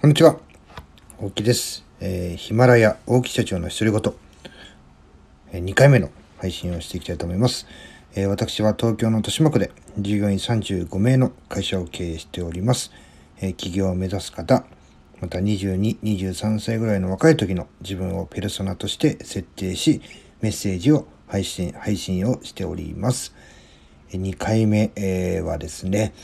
こんにちは。大木です。えー、ヒマラヤ大木社長の独り言、えー、2回目の配信をしていきたいと思います。えー、私は東京の豊島区で従業員35名の会社を経営しております。えー、起業を目指す方、また22、23歳ぐらいの若い時の自分をペルソナとして設定し、メッセージを配信、配信をしております。2回目、はですね、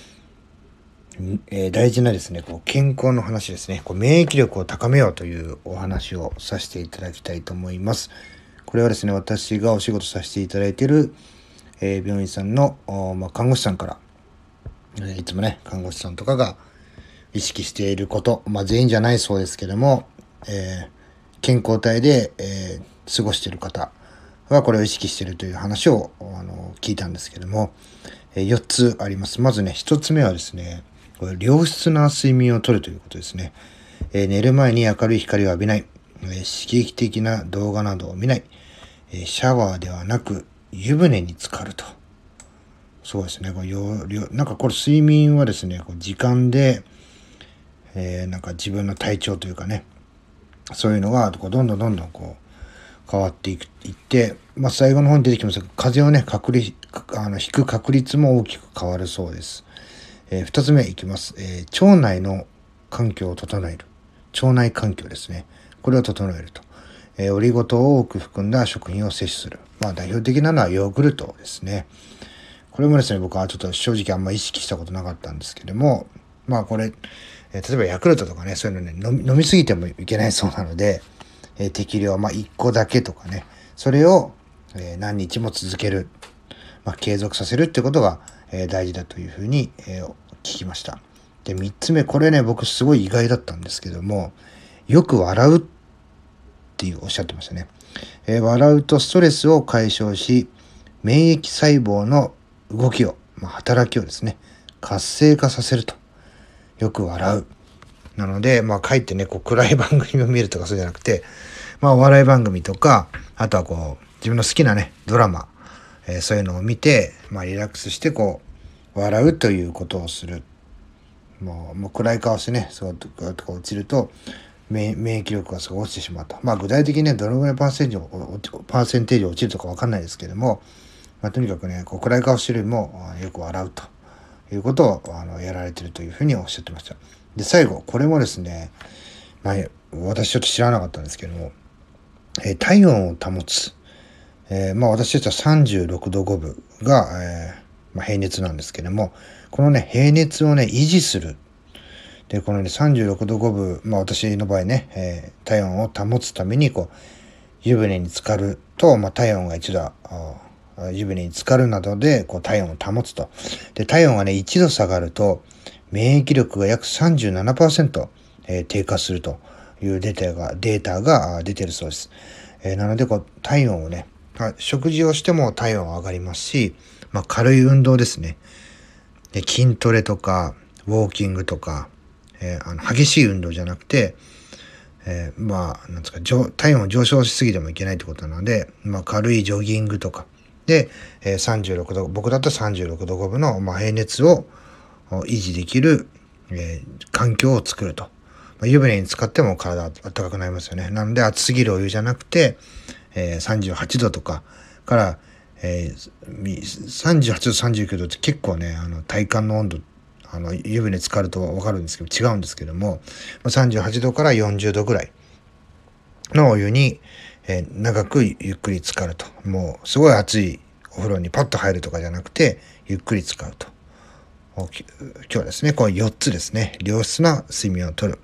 えー、大事なですね、こう健康の話ですね、こう免疫力を高めようというお話をさせていただきたいと思います。これはですね、私がお仕事させていただいている、えー、病院さんの、まあ、看護師さんから、えー、いつもね、看護師さんとかが意識していること、まあ、全員じゃないそうですけども、え健康体で、え過ごしている方はこれを意識しているという話をあの聞いたんですけども、え4つあります。まずね、1つ目はですね、これ良質な睡眠をとるということですね。えー、寝る前に明るい光を浴びない、えー、刺激的な動画などを見ない、えー、シャワーではなく湯船に浸かると。そうですね。これなんかこれ睡眠はですね、こう時間で、えー、なんか自分の体調というかね、そういうのがこうどんどんどんどんこう変わっていくいって、まあ、最後の方に出てきますが、風邪をね、確率、あの、引く確率も大きく変わるそうです。えー、2つ目いきます、えー、腸内の環境を整える。腸内環境ですね。これを整えると。えー、オリゴ糖を多く含んだ食品を摂取する。まあ代表的なのはヨーグルトですね。これもですね、僕はちょっと正直あんま意識したことなかったんですけども、まあこれ、えー、例えばヤクルトとかね、そういうのね、飲み飲みすぎてもいけないそうなので、えー、適量、まあ1個だけとかね、それを、え、何日も続ける。まあ継続させるってことが、えー、大事だというふうに、えー、聞きました。で、3つ目、これね、僕すごい意外だったんですけども、よく笑うっていうおっしゃってましたね。えー、笑うとストレスを解消し、免疫細胞の動きを、まあ、働きをですね、活性化させると。よく笑う。なので、まあ、かえってね、こう、暗い番組を見るとかそうじゃなくて、まあ、お笑い番組とか、あとはこう、自分の好きなね、ドラマ、えー、そういうのを見て、まあ、リラックスして、こう、笑うということをする。もうもう暗い顔してね、そうとか落ちると免疫力がすごい落ちてしまうと。まあ具体的にね、どのぐらいパーセンテージパーセンテージ落ちるとかわかんないですけども、まあ、とにかくね、こう暗い顔してるよりもよく笑うということをあのやられてるというふうにおっしゃってました。で、最後、これもですね、まあ、私ちょっと知らなかったんですけども、えー、体温を保つ。えー、まあ私たちは36度5分が、えーまあ、平熱なんですけれども、このね、平熱をね、維持する。で、このね、36度5分、まあ私の場合ね、えー、体温を保つために、こう、湯船に浸かると、まあ体温が一度、湯船に浸かるなどで、こう体温を保つと。で、体温がね、1度下がると、免疫力が約37%、えー、低下するというデータが、データが出てるそうです。えー、なので、こう、体温をね、食事をしても体温は上がりますし、まあ、軽い運動ですね。で筋トレとか、ウォーキングとか、えー、あの激しい運動じゃなくて、えー、まあ、なんですか、体温を上昇しすぎてもいけないってことなので、まあ、軽いジョギングとか、で、えー、36度、僕だと36度5分の、まあ、平熱を維持できる、えー、環境を作ると。まあ、湯船に使っても体暖かくなりますよね。なので、熱すぎるお湯じゃなくて、えー、38度とかから、えー、38度39度って結構ねあの体感の温度あの湯船浸かると分かるんですけど違うんですけども38度から40度ぐらいのお湯に、えー、長くゆっくり浸かると。もうすごい熱いお風呂にパッと入るとかじゃなくてゆっくり使うと。今日はですねこの4つですね。良質な睡眠をとる、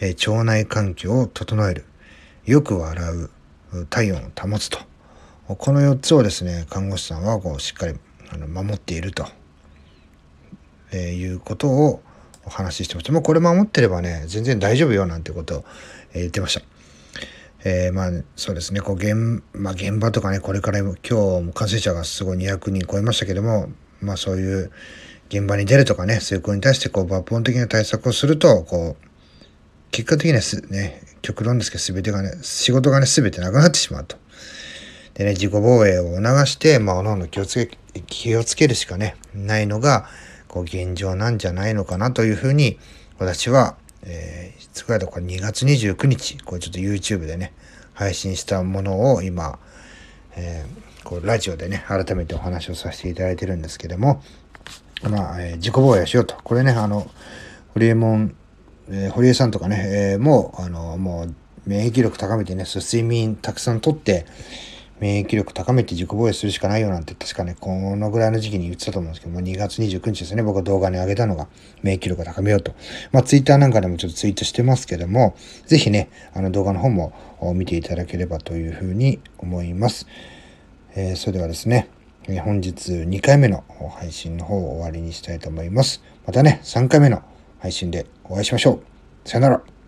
えー、腸内環境を整える。よく笑う。体温を保つとこの4つをですね看護師さんはこうしっかり守っていると、え、いうことをお話ししてました。もうこれ守ってればね全然大丈夫よなんてことを、え、言ってました。えー、まあそうですねこう現,、まあ、現場とかねこれから今日も感染者がすごい200人超えましたけどもまあそういう現場に出るとかねそういう子に対してこう抜本的な対策をするとこう結果的にはすね極論ですけど全てがね仕事がね全てなくなってしまうと。でね、自己防衛を促して、まあ、おのおの気をつけ、気をつけるしかね、ないのが、こう、現状なんじゃないのかなというふうに、私は、えー、いつぐらいだこれ2月29日、これちょっと YouTube でね、配信したものを今、えー、こうラジオでね、改めてお話をさせていただいてるんですけども、まあ、えー、自己防衛をしようと。これね、あの、ホリエモン、えー、堀江さんとかね、えー、もう、あの、もう、免疫力高めてね、睡眠たくさんとって、免疫力高めて自己防衛するしかないよなんて確かね、このぐらいの時期に言ってたと思うんですけども、2月29日ですね、僕は動画に上げたのが免疫力を高めようと。まあ、ツイッターなんかでもちょっとツイートしてますけども、ぜひね、あの動画の方も見ていただければというふうに思います。えー、それではですね、本日2回目の配信の方を終わりにしたいと思います。またね、3回目の配信でお会いしましょう。さよなら。